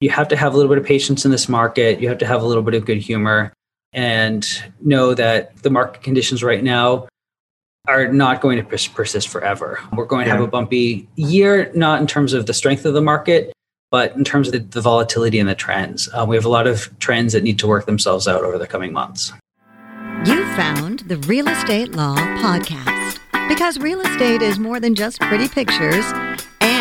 you have to have a little bit of patience in this market. You have to have a little bit of good humor and know that the market conditions right now are not going to pers- persist forever. We're going to have a bumpy year, not in terms of the strength of the market, but in terms of the, the volatility and the trends. Uh, we have a lot of trends that need to work themselves out over the coming months. You found the Real Estate Law Podcast because real estate is more than just pretty pictures, and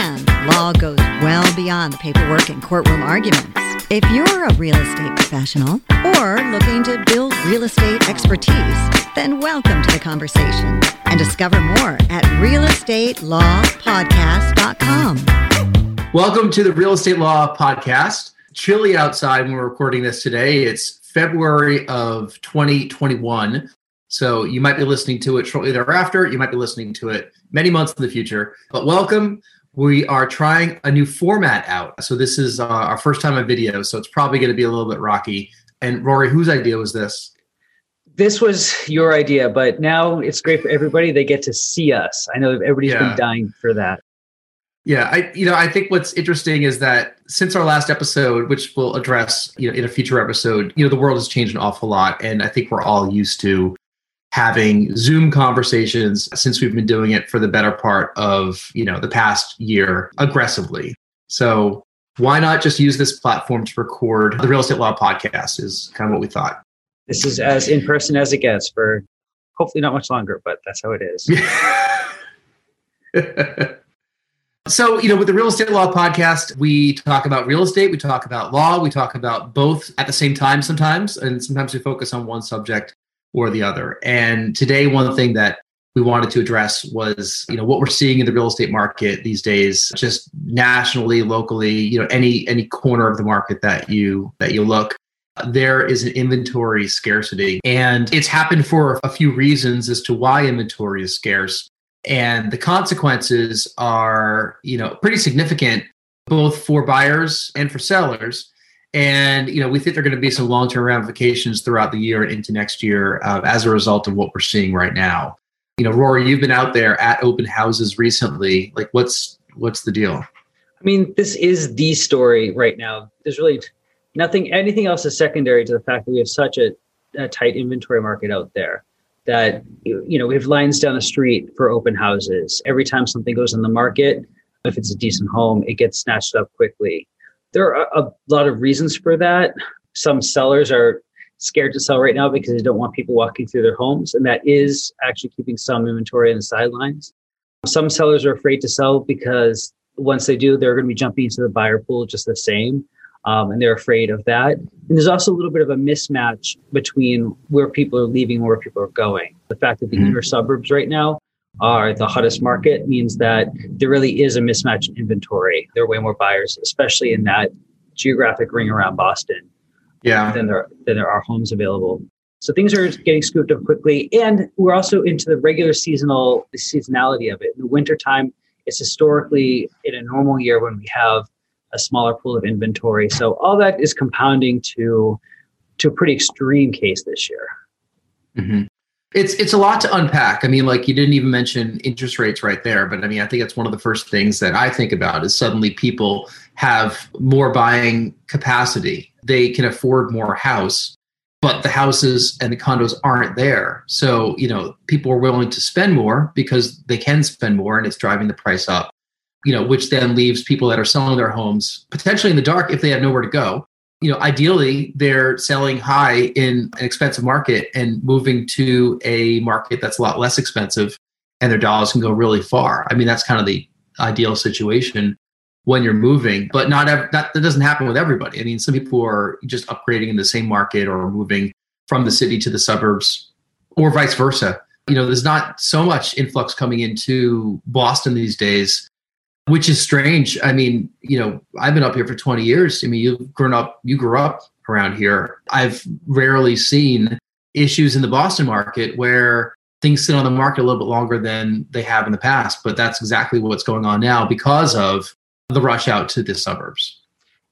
law goes well beyond the paperwork and courtroom arguments. If you're a real estate professional or looking to build real estate expertise, then welcome to the conversation and discover more at realestatelawpodcast.com. Welcome to the Real Estate Law Podcast. Chilly outside when we're recording this today. It's February of 2021. So you might be listening to it shortly thereafter. You might be listening to it many months in the future. But welcome we are trying a new format out. So this is uh, our first time on video, so it's probably going to be a little bit rocky. And Rory, whose idea was this? This was your idea, but now it's great for everybody. They get to see us. I know everybody's yeah. been dying for that. Yeah, I you know I think what's interesting is that since our last episode, which we'll address you know in a future episode, you know the world has changed an awful lot, and I think we're all used to having Zoom conversations since we've been doing it for the better part of, you know, the past year aggressively. So why not just use this platform to record the real estate law podcast is kind of what we thought. This is as in person as it gets for hopefully not much longer, but that's how it is. So, you know, with the Real Estate Law podcast, we talk about real estate, we talk about law, we talk about both at the same time sometimes, and sometimes we focus on one subject or the other. And today, one thing that we wanted to address was you know what we're seeing in the real estate market these days just nationally locally you know any any corner of the market that you that you look there is an inventory scarcity. And it's happened for a few reasons as to why inventory is scarce. And the consequences are you know pretty significant both for buyers and for sellers and you know, we think there are going to be some long-term ramifications throughout the year and into next year uh, as a result of what we're seeing right now. You know, Rory, you've been out there at open houses recently. Like, what's what's the deal? I mean, this is the story right now. There's really nothing. Anything else is secondary to the fact that we have such a, a tight inventory market out there that you know we have lines down the street for open houses. Every time something goes in the market, if it's a decent home, it gets snatched up quickly there are a lot of reasons for that. Some sellers are scared to sell right now because they don't want people walking through their homes, and that is actually keeping some inventory on the sidelines. Some sellers are afraid to sell because once they do, they're going to be jumping into the buyer pool just the same. Um, and they're afraid of that. And there's also a little bit of a mismatch between where people are leaving and where people are going. The fact that the mm-hmm. inner suburbs right now are the hottest market means that there really is a mismatch in inventory. There are way more buyers, especially in that geographic ring around Boston. Yeah. Than there than there are homes available. So things are getting scooped up quickly. And we're also into the regular seasonal the seasonality of it. In the wintertime, it's historically in a normal year when we have a smaller pool of inventory. So all that is compounding to to a pretty extreme case this year. Mm-hmm. It's it's a lot to unpack. I mean, like you didn't even mention interest rates right there, but I mean, I think it's one of the first things that I think about is suddenly people have more buying capacity. They can afford more house, but the houses and the condos aren't there. So, you know, people are willing to spend more because they can spend more and it's driving the price up. You know, which then leaves people that are selling their homes potentially in the dark if they have nowhere to go you know, ideally they're selling high in an expensive market and moving to a market that's a lot less expensive and their dollars can go really far. I mean, that's kind of the ideal situation when you're moving, but not, ev- not that doesn't happen with everybody. I mean, some people mm-hmm. are just upgrading in the same market or moving from the city to the suburbs or vice versa. You know, there's not so much influx coming into Boston these days which is strange. I mean, you know, I've been up here for 20 years. I mean, you've grown up, you grew up around here. I've rarely seen issues in the Boston market where things sit on the market a little bit longer than they have in the past. But that's exactly what's going on now because of the rush out to the suburbs.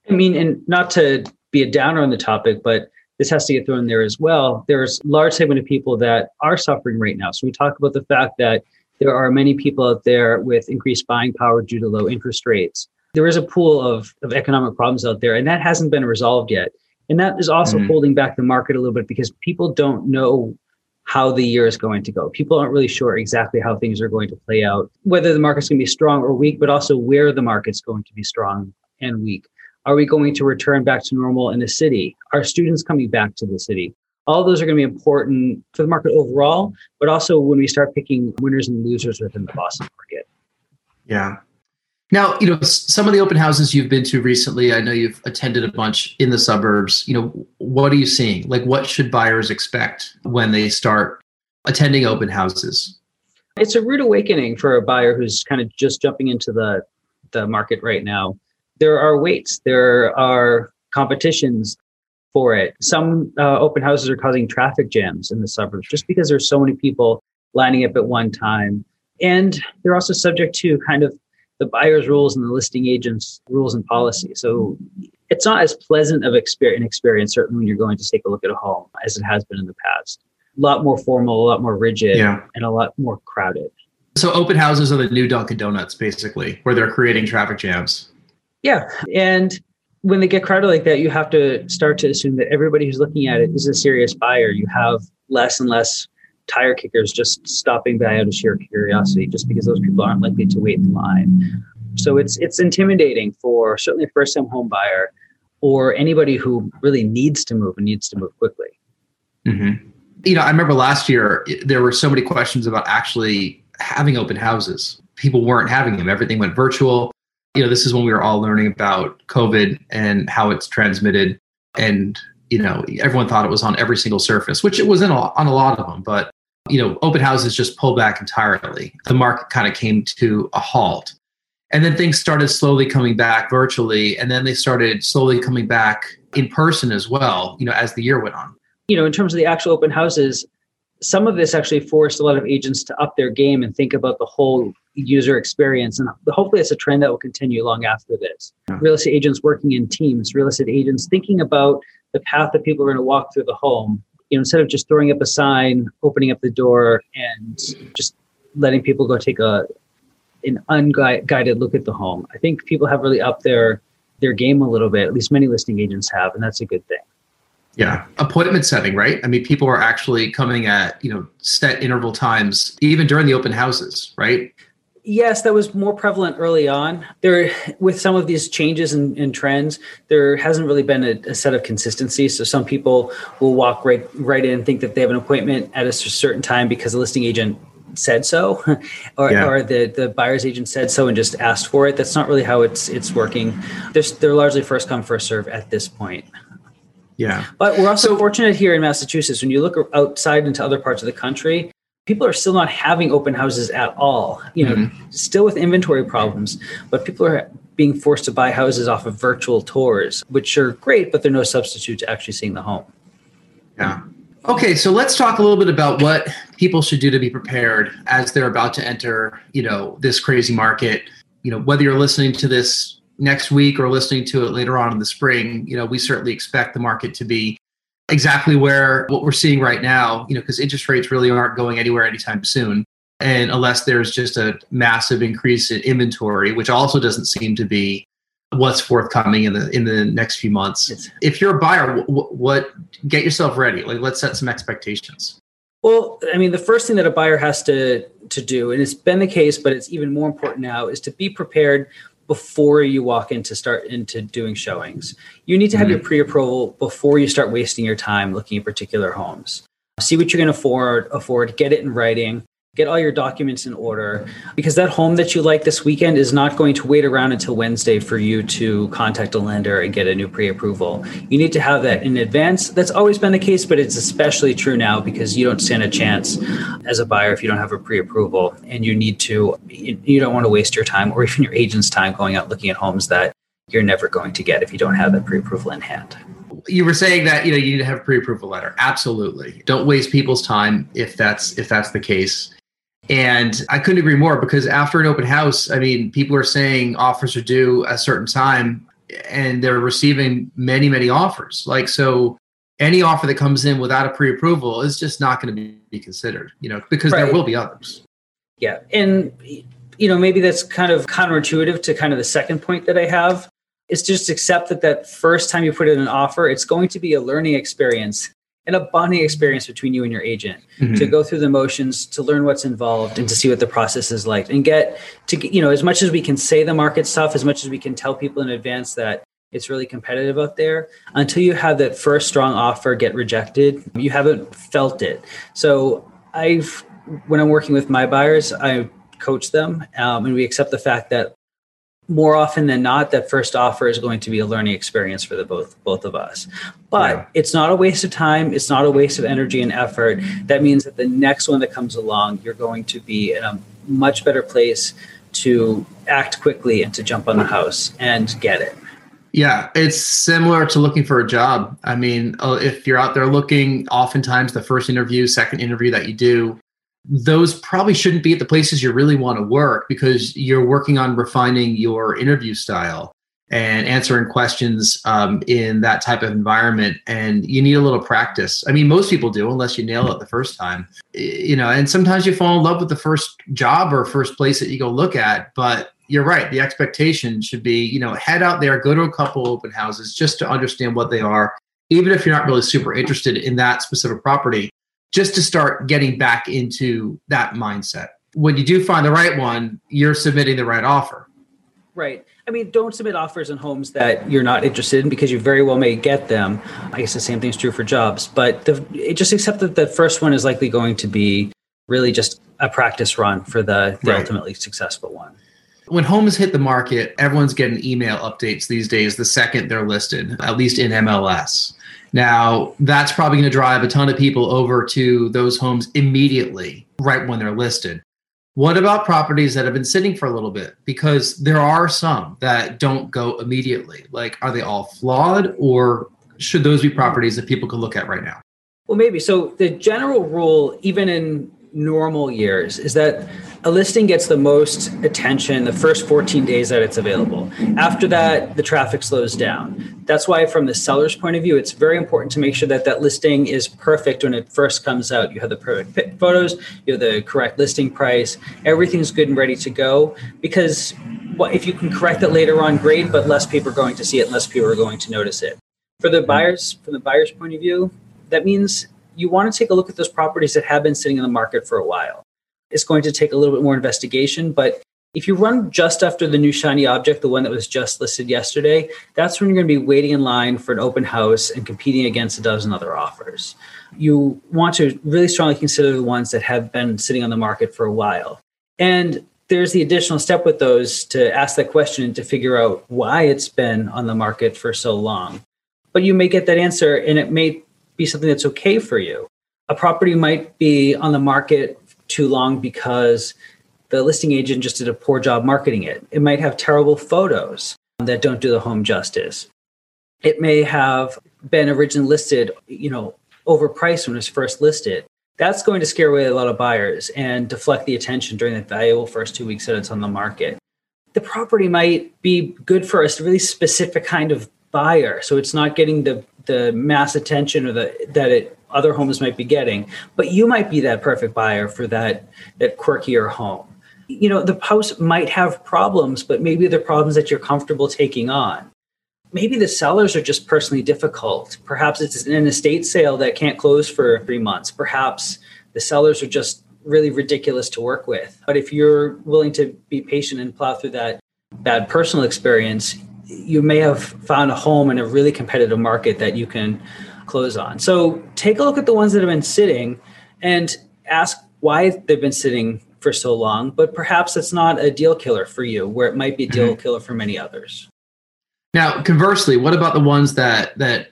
I mean, and not to be a downer on the topic, but this has to get thrown there as well. There's large segment of people that are suffering right now. So we talk about the fact that there are many people out there with increased buying power due to low interest rates. there is a pool of, of economic problems out there, and that hasn't been resolved yet. And that is also mm-hmm. holding back the market a little bit because people don't know how the year is going to go. People aren't really sure exactly how things are going to play out, whether the market's going to be strong or weak, but also where the market's going to be strong and weak. Are we going to return back to normal in the city? Are students coming back to the city? All those are going to be important for the market overall, but also when we start picking winners and losers within the Boston market. Yeah. Now, you know, some of the open houses you've been to recently, I know you've attended a bunch in the suburbs. You know, what are you seeing? Like, what should buyers expect when they start attending open houses? It's a rude awakening for a buyer who's kind of just jumping into the, the market right now. There are waits, there are competitions for it. Some uh, open houses are causing traffic jams in the suburbs just because there's so many people lining up at one time. And they're also subject to kind of the buyer's rules and the listing agent's rules and policy. So it's not as pleasant of an experience, certainly when you're going to take a look at a home as it has been in the past. A lot more formal, a lot more rigid, yeah. and a lot more crowded. So open houses are the new Dunkin' Donuts, basically, where they're creating traffic jams. Yeah. And when they get crowded like that, you have to start to assume that everybody who's looking at it is a serious buyer. You have less and less tire kickers just stopping by out of sheer curiosity, just because those people aren't likely to wait in line. So it's it's intimidating for certainly a first time home buyer or anybody who really needs to move and needs to move quickly. Mm-hmm. You know, I remember last year there were so many questions about actually having open houses. People weren't having them. Everything went virtual. You know, this is when we were all learning about COVID and how it's transmitted. And you know, everyone thought it was on every single surface, which it was in a, on a lot of them. But you know, open houses just pulled back entirely. The market kind of came to a halt. And then things started slowly coming back virtually, and then they started slowly coming back in person as well, you know, as the year went on. You know, in terms of the actual open houses, some of this actually forced a lot of agents to up their game and think about the whole user experience. And hopefully, it's a trend that will continue long after this. Real estate agents working in teams, real estate agents thinking about the path that people are going to walk through the home. You know, instead of just throwing up a sign, opening up the door, and just letting people go take a an unguided look at the home. I think people have really upped their their game a little bit. At least many listing agents have, and that's a good thing. Yeah, appointment setting, right? I mean, people are actually coming at you know set interval times, even during the open houses, right? Yes, that was more prevalent early on. There, with some of these changes and, trends, there hasn't really been a, a, set of consistency. So some people will walk right right in and think that they have an appointment at a certain time because the listing agent said so, or, yeah. or the the buyer's agent said so and just asked for it. That's not really how it's it's working. They're, they're largely first come first serve at this point. Yeah, but we're also so, fortunate here in Massachusetts. When you look outside into other parts of the country, people are still not having open houses at all. You know, mm-hmm. still with inventory problems, but people are being forced to buy houses off of virtual tours, which are great, but they're no substitute to actually seeing the home. Yeah. Okay, so let's talk a little bit about what people should do to be prepared as they're about to enter, you know, this crazy market. You know, whether you're listening to this next week or listening to it later on in the spring, you know, we certainly expect the market to be exactly where what we're seeing right now, you know, because interest rates really aren't going anywhere anytime soon. And unless there's just a massive increase in inventory, which also doesn't seem to be what's forthcoming in the in the next few months. If you're a buyer, what, what get yourself ready? Like, let's set some expectations. Well, I mean, the first thing that a buyer has to to do, and it's been the case, but it's even more important now, is to be prepared before you walk into start into doing showings. You need to have mm-hmm. your pre-approval before you start wasting your time looking at particular homes. See what you're going to afford, afford, get it in writing, get all your documents in order because that home that you like this weekend is not going to wait around until Wednesday for you to contact a lender and get a new pre-approval. You need to have that in advance. That's always been the case, but it's especially true now because you don't stand a chance as a buyer if you don't have a pre-approval and you need to you don't want to waste your time or even your agent's time going out looking at homes that you're never going to get if you don't have that pre-approval in hand you were saying that you know you need to have a pre-approval letter absolutely don't waste people's time if that's if that's the case and I couldn't agree more because after an open house, I mean, people are saying offers are due a certain time and they're receiving many, many offers. Like, so any offer that comes in without a pre approval is just not going to be considered, you know, because right. there will be others. Yeah. And you know, maybe that's kind of counterintuitive to kind of the second point that I have is just accept that that first time you put in an offer, it's going to be a learning experience and a bonding experience between you and your agent mm-hmm. to go through the motions, to learn what's involved, and to see what the process is like, and get to you know as much as we can say the market stuff, as much as we can tell people in advance that it's really competitive out there. Until you have that first strong offer get rejected, you haven't felt it. So I've when I'm working with my buyers, I coach them, um, and we accept the fact that more often than not that first offer is going to be a learning experience for the both both of us but yeah. it's not a waste of time it's not a waste of energy and effort that means that the next one that comes along you're going to be in a much better place to act quickly and to jump on the house and get it yeah, it's similar to looking for a job. I mean, uh, if you're out there looking, oftentimes the first interview, second interview that you do, those probably shouldn't be at the places you really want to work because you're working on refining your interview style and answering questions um, in that type of environment. And you need a little practice. I mean most people do unless you nail it the first time. You know and sometimes you fall in love with the first job or first place that you go look at. But you're right the expectation should be you know head out there go to a couple open houses just to understand what they are even if you're not really super interested in that specific property just to start getting back into that mindset. When you do find the right one, you're submitting the right offer. Right. I mean, don't submit offers in homes that you're not interested in because you very well may get them. I guess the same thing's true for jobs, but the, just accept that the first one is likely going to be really just a practice run for the, the right. ultimately successful one. When homes hit the market, everyone's getting email updates these days the second they're listed, at least in MLS. Now, that's probably going to drive a ton of people over to those homes immediately, right when they're listed. What about properties that have been sitting for a little bit? Because there are some that don't go immediately. Like, are they all flawed, or should those be properties that people could look at right now? Well, maybe. So, the general rule, even in normal years is that a listing gets the most attention the first 14 days that it's available. After that, the traffic slows down. That's why, from the seller's point of view, it's very important to make sure that that listing is perfect when it first comes out. You have the perfect photos, you have the correct listing price, everything's good and ready to go. Because if you can correct it later on, great, but less people are going to see it, less people are going to notice it. For the buyers, from the buyer's point of view, that means you want to take a look at those properties that have been sitting in the market for a while. It's going to take a little bit more investigation, but if you run just after the new shiny object, the one that was just listed yesterday, that's when you're going to be waiting in line for an open house and competing against a dozen other offers. You want to really strongly consider the ones that have been sitting on the market for a while. And there's the additional step with those to ask that question and to figure out why it's been on the market for so long. But you may get that answer and it may be something that's okay for you. A property might be on the market too long because the listing agent just did a poor job marketing it. It might have terrible photos that don't do the home justice. It may have been originally listed, you know, overpriced when it was first listed. That's going to scare away a lot of buyers and deflect the attention during the valuable first two weeks that it's on the market. The property might be good for a really specific kind of buyer, so it's not getting the the mass attention or the that it other homes might be getting but you might be that perfect buyer for that that quirkier home. You know the house might have problems but maybe the problems that you're comfortable taking on. Maybe the sellers are just personally difficult. Perhaps it's an estate sale that can't close for three months. Perhaps the sellers are just really ridiculous to work with. But if you're willing to be patient and plow through that bad personal experience you may have found a home in a really competitive market that you can close on. So take a look at the ones that have been sitting and ask why they've been sitting for so long, but perhaps it's not a deal killer for you, where it might be a deal mm-hmm. killer for many others. Now, conversely, what about the ones that that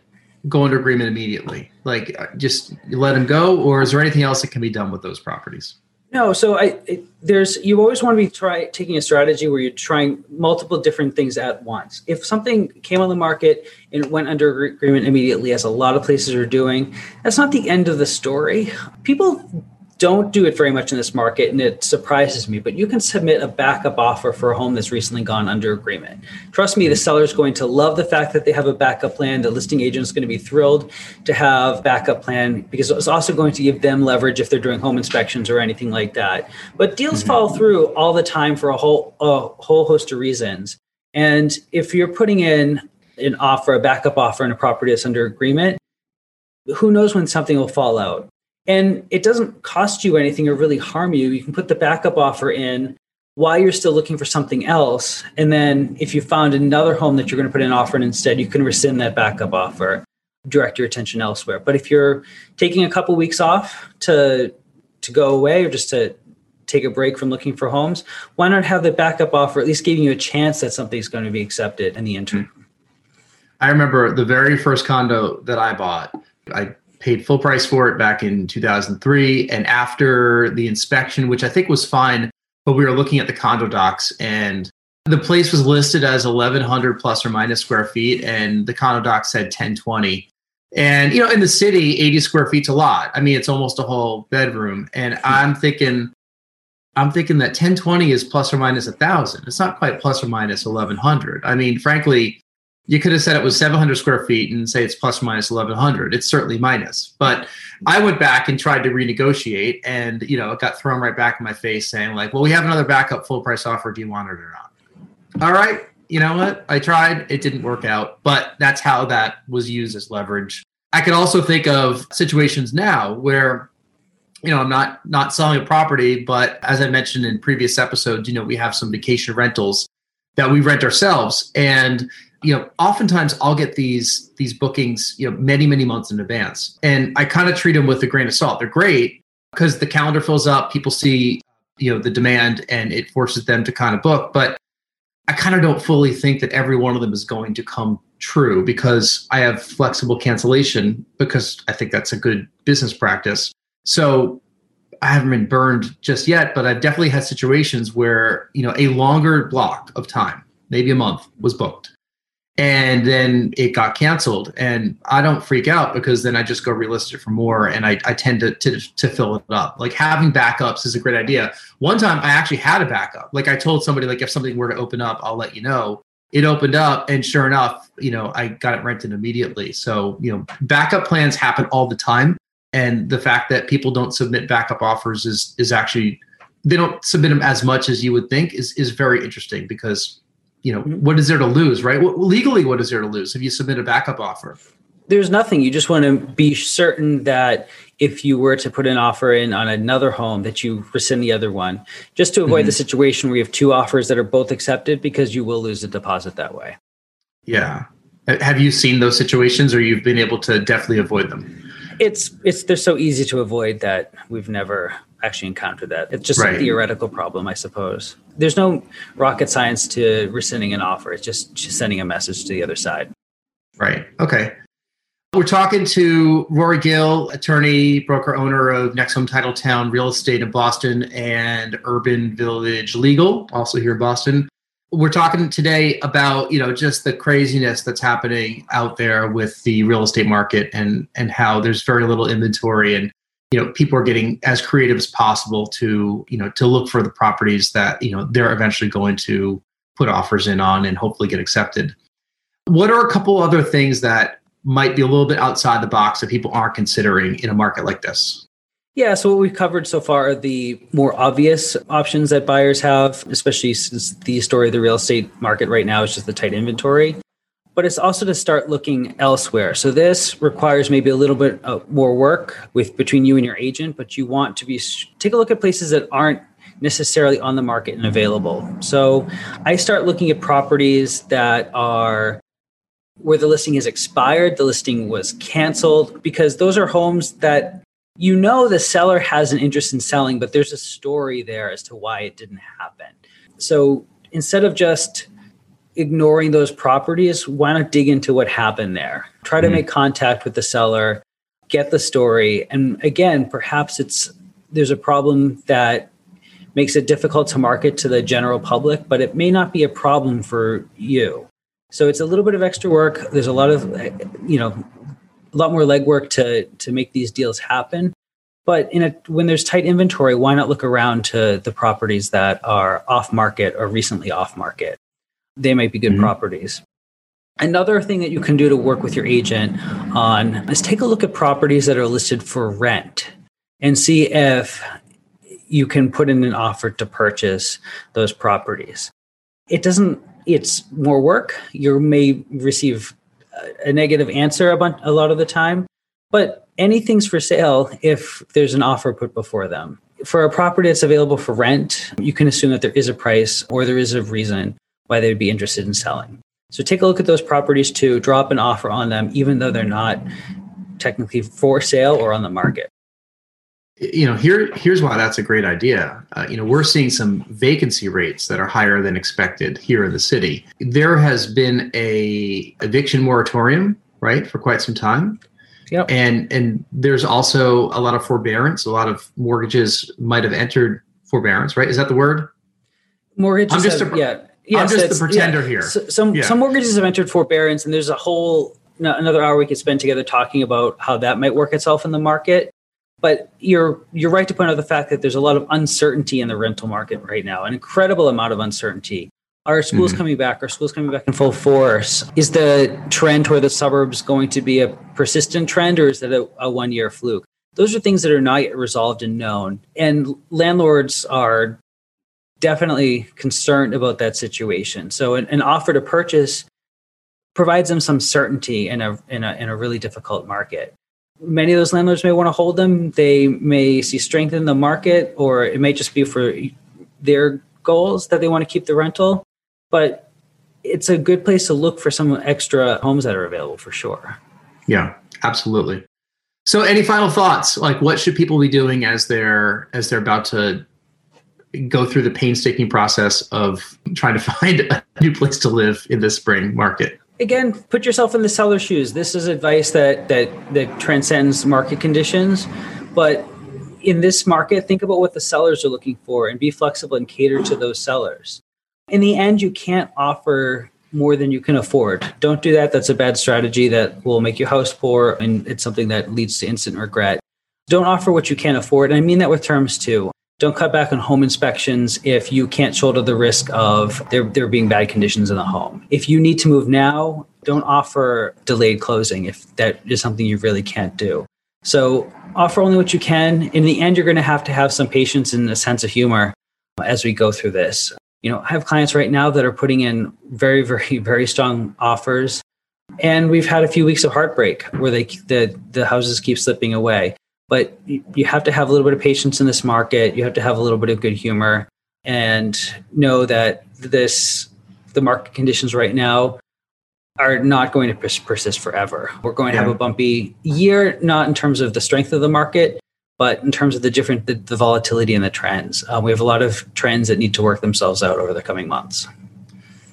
go under agreement immediately? Like, uh, just let them go, or is there anything else that can be done with those properties? No, so I there's you always want to be try taking a strategy where you're trying multiple different things at once. If something came on the market and went under agreement immediately, as a lot of places are doing, that's not the end of the story. People don't do it very much in this market and it surprises me, but you can submit a backup offer for a home that's recently gone under agreement. Trust me, the seller is going to love the fact that they have a backup plan. The listing agent is going to be thrilled to have backup plan because it's also going to give them leverage if they're doing home inspections or anything like that. But deals mm-hmm. fall through all the time for a whole a whole host of reasons. And if you're putting in an offer, a backup offer in a property that's under agreement, who knows when something will fall out? And it doesn't cost you anything or really harm you. You can put the backup offer in while you're still looking for something else. And then if you found another home that you're going to put an offer in instead, you can rescind that backup offer, direct your attention elsewhere. But if you're taking a couple weeks off to to go away or just to take a break from looking for homes, why not have the backup offer at least giving you a chance that something's going to be accepted in the interim? I remember the very first condo that I bought. I paid full price for it back in 2003. And after the inspection, which I think was fine, but we were looking at the condo docs and the place was listed as 1100 plus or minus square feet and the condo docs said 1020. And, you know, in the city, 80 square feet's a lot. I mean, it's almost a whole bedroom. And hmm. I'm thinking, I'm thinking that 1020 is plus or minus a thousand. It's not quite plus or minus 1100. I mean, frankly, you could have said it was 700 square feet and say it's plus or minus 1100 it's certainly minus. But i went back and tried to renegotiate and you know it got thrown right back in my face saying like well we have another backup full price offer. Do you want it or not? All right. You know what? I tried. It didn't work out. But that's how that was used as leverage. I could also think of situations now where you know i'm not not selling a property but as i mentioned in previous episodes you know we have some vacation rentals that we rent ourselves. And you know oftentimes i'll get these these bookings you know many many months in advance. And i kind of treat them with a grain of salt. They're great because the calendar fills up people see you know the demand and it forces them to kind of book. But i kind of don't fully think that every one of them is going to come true because i have flexible cancellation because i think that's a good business practice. So i haven't been burned just yet but i've definitely had situations where you know a longer block of time maybe a month was booked and then it got canceled. And i don't freak out because then i just go relist it for more and i, I tend to, to, to fill it up. Like having backups is a great idea. One time i actually had a backup. Like i told somebody like if something were to open up i'll let you know. It opened up and sure enough you know i got it rented immediately. So you know backup plans happen all the time. And the fact that people don't submit backup offers is is actually they don't submit them as much as you would think is is very interesting because you know, what is there to lose, right? Well, legally, what is there to lose if you submit a backup offer? There's nothing. You just want to be certain that if you were to put an offer in on another home, that you rescind the other one, just to avoid mm-hmm. the situation where you have two offers that are both accepted, because you will lose the deposit that way. Yeah. Have you seen those situations, or you've been able to definitely avoid them? It's it's they're so easy to avoid that we've never actually encountered that. It's just right. a theoretical problem, I suppose. There's no rocket science to rescinding an offer. It's just, just sending a message to the other side. Right. Okay. We're talking to Rory Gill, attorney, broker, owner of Next Home Titletown Real Estate in Boston and Urban Village Legal, also here in Boston. We're talking today about you know just the craziness that's happening out there with the real estate market and and how there's very little inventory and you know people are getting as creative as possible to you know to look for the properties that you know they're eventually going to put offers in on and hopefully get accepted. What are a couple other things that might be a little bit outside the box that people aren't considering in a market like this? Yeah, so what we've covered so far are the more obvious options that buyers have, especially since the story of the real estate market right now is just the tight inventory but it's also to start looking elsewhere. So this requires maybe a little bit uh, more work with between you and your agent, but you want to be take a look at places that aren't necessarily on the market and available. So I start looking at properties that are where the listing has expired, the listing was canceled because those are homes that you know the seller has an interest in selling, but there's a story there as to why it didn't happen. So instead of just ignoring those properties, why not dig into what happened there? Try to mm make contact with the seller, get the story. And again, perhaps it's there's a problem that makes it difficult to market to the general public, but it may not be a problem for you. So it's a little bit of extra work. There's a lot of you know a lot more legwork to to make these deals happen. But in a, when there's tight inventory, why not look around to the properties that are off market or recently off market? They might be good mm-hmm. properties. Another thing that you can do to work with your agent on is take a look at properties that are listed for rent and see if you can put in an offer to purchase those properties. It doesn't, it's more work. You may receive a negative answer a, bunch, a lot of the time, but anything's for sale if there's an offer put before them. For a property that's available for rent, you can assume that there is a price or there is a reason why they would be interested in selling. So take a look at those properties too, drop an offer on them, even though they're not technically for sale or on the market. You know, here here's why that's a great idea. Uh, you know, we're seeing some vacancy rates that are higher than expected here in the city. There has been a eviction moratorium, right, for quite some time. Yep. And and there's also a lot of forbearance. A lot of mortgages might have entered forbearance, right? Is that the word? Mortgages. I'm just have, a, yeah yeah, I'm just the pretender yeah, here. So, some yeah. some mortgages have entered forbearance, and there's a whole another hour we could spend together talking about how that might work itself in the market. But you're you're right to point out the fact that there's a lot of uncertainty in the rental market right now, an incredible amount of uncertainty. Are schools mm-hmm. coming back? Are schools coming back in full force? Is the trend toward the suburbs going to be a persistent trend, or is it a, a one year fluke? Those are things that are not yet resolved and known. And landlords are definitely concerned about that situation. So an, an, offer to purchase provides them some certainty in a, in a in a really difficult market. Many of those landlords may want to hold them. They may see strength in the market, or it may just be for their goals that they want to keep the rental. But it's a good place to look for some extra homes that are available for sure. Yeah, absolutely. So any final thoughts? Like what should people be doing as they're as they're about to go through the painstaking process of trying to find a new place to live in this spring market. Again put yourself in the seller's shoes. This is advice that that that transcends market conditions. But in this market think about what the sellers are looking for and be flexible and cater to those sellers. In the end you can't offer more than you can afford. Don't do that. That's a bad strategy that will make your house poor and it's something that leads to instant regret. Don't offer what you can't afford. And i mean that with terms too don't cut back on home inspections if you can't shoulder the risk of there, there being bad conditions in the home. If you need to move now, don't offer delayed closing if that is something you really can't do. So offer only what you can. In the end, you're going to have to have some patience and a sense of humor as we go through this. You know, I have clients right now that are putting in very, very, very strong offers. And we've had a few weeks of heartbreak where they the the houses keep slipping away but you have to have a little bit of patience in this market. You have to have a little bit of good humor and know that this the market conditions right now are not going to persist forever. We're going to have a bumpy year, not in terms of the strength of the market, but in terms of the different the, the volatility and the trends. Uh, we have a lot of trends that need to work themselves out over the coming months.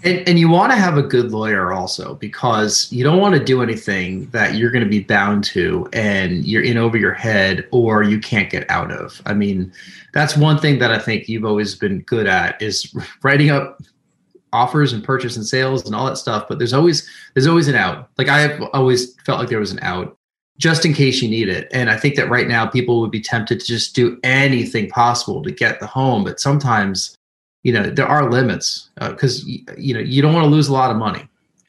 And, and you want to have a good lawyer also because you don't want to do anything that you're going to be bound to and you're in over your head or you can't get out of. I mean, that's one thing that I think you've always been good at is writing up offers and purchase and sales and all that stuff. But there's always there's always an out. Like I've always felt like there was an out just in case you need it. And I think that right now people would be tempted to just do anything possible to get the home, but sometimes you know there are limits because uh, you know you don't want to lose a lot of money.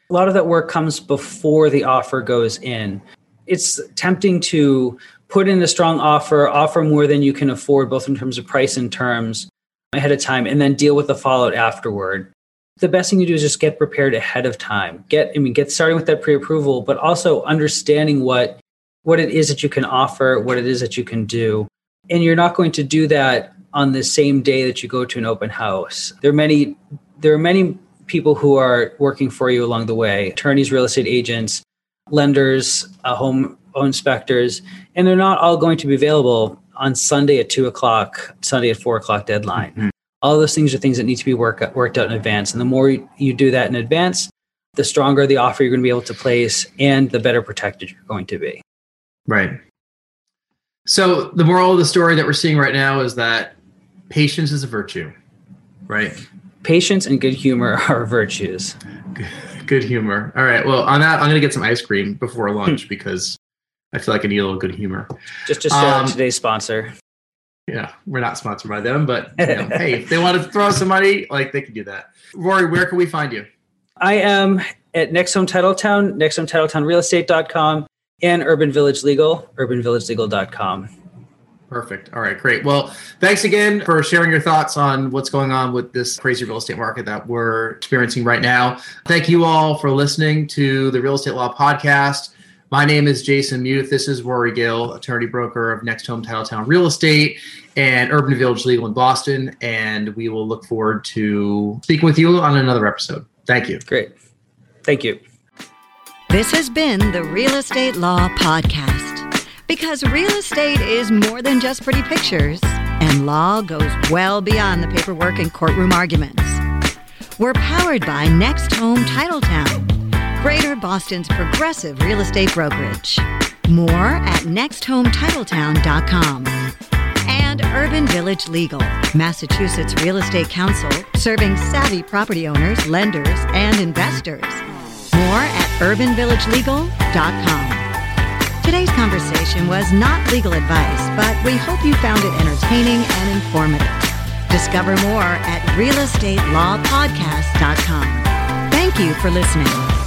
A lot of that work comes before the offer goes in. It's tempting to put in a strong offer offer more than you can afford both in terms of price and terms ahead of time and then deal with the fallout afterward. The best thing to do is just get prepared ahead of time. Get i mean get starting with that pre-approval but also understanding what what it is that you can offer what it is that you can do. And you're not going to do that on the same day that you go to an open house. There are many there are many people who are working for you along the way, attorneys, real estate agents, lenders, uh, home inspectors, and they're not all going to be available on Sunday at two o'clock, Sunday at four o'clock deadline. Mm-hmm. All those things are things that need to be work, worked out in advance. And the more you do that in advance, the stronger the offer you're going to be able to place and the better protected you're going to be. Right. So the moral of the story that we're seeing right now is that patience is a virtue, right? Patience and good humor are virtues. Good humor. All right. Well, on that, I'm going to get some ice cream before lunch because I feel like I need a little good humor. Just just shout um, today's sponsor. Yeah, we're not sponsored by them, but you know, hey, if they want to throw some money, like they can do that. Rory, where can we find you? I am at Next Home Titletown, nexthometitletownrealestate.com, and Urban Village Legal, urbanvillagelegal.com. Perfect. All right, great. Well, thanks again for sharing your thoughts on what's going on with this crazy real estate market that we're experiencing right now. Thank you all for listening to the Real Estate Law Podcast. My name is Jason Muth. This is Rory Gill, attorney broker of Next Home Titletown Real Estate and Urban Village Legal in Boston. And we will look forward to speaking with you on another episode. Thank you. Great. Thank you. This has been the Real Estate Law Podcast. Because real estate is more than just pretty pictures, and law goes well beyond the paperwork and courtroom arguments. We're powered by Next Home Titletown, Greater Boston's progressive real estate brokerage. More at nexthometitletown.com. And Urban Village Legal, Massachusetts Real Estate Counsel, serving savvy property owners, lenders, and investors. More at urbanvillagelegal.com. Today's conversation was not legal advice, but we hope you found it entertaining and informative. Discover more at realestatelawpodcast.com. Thank you for listening.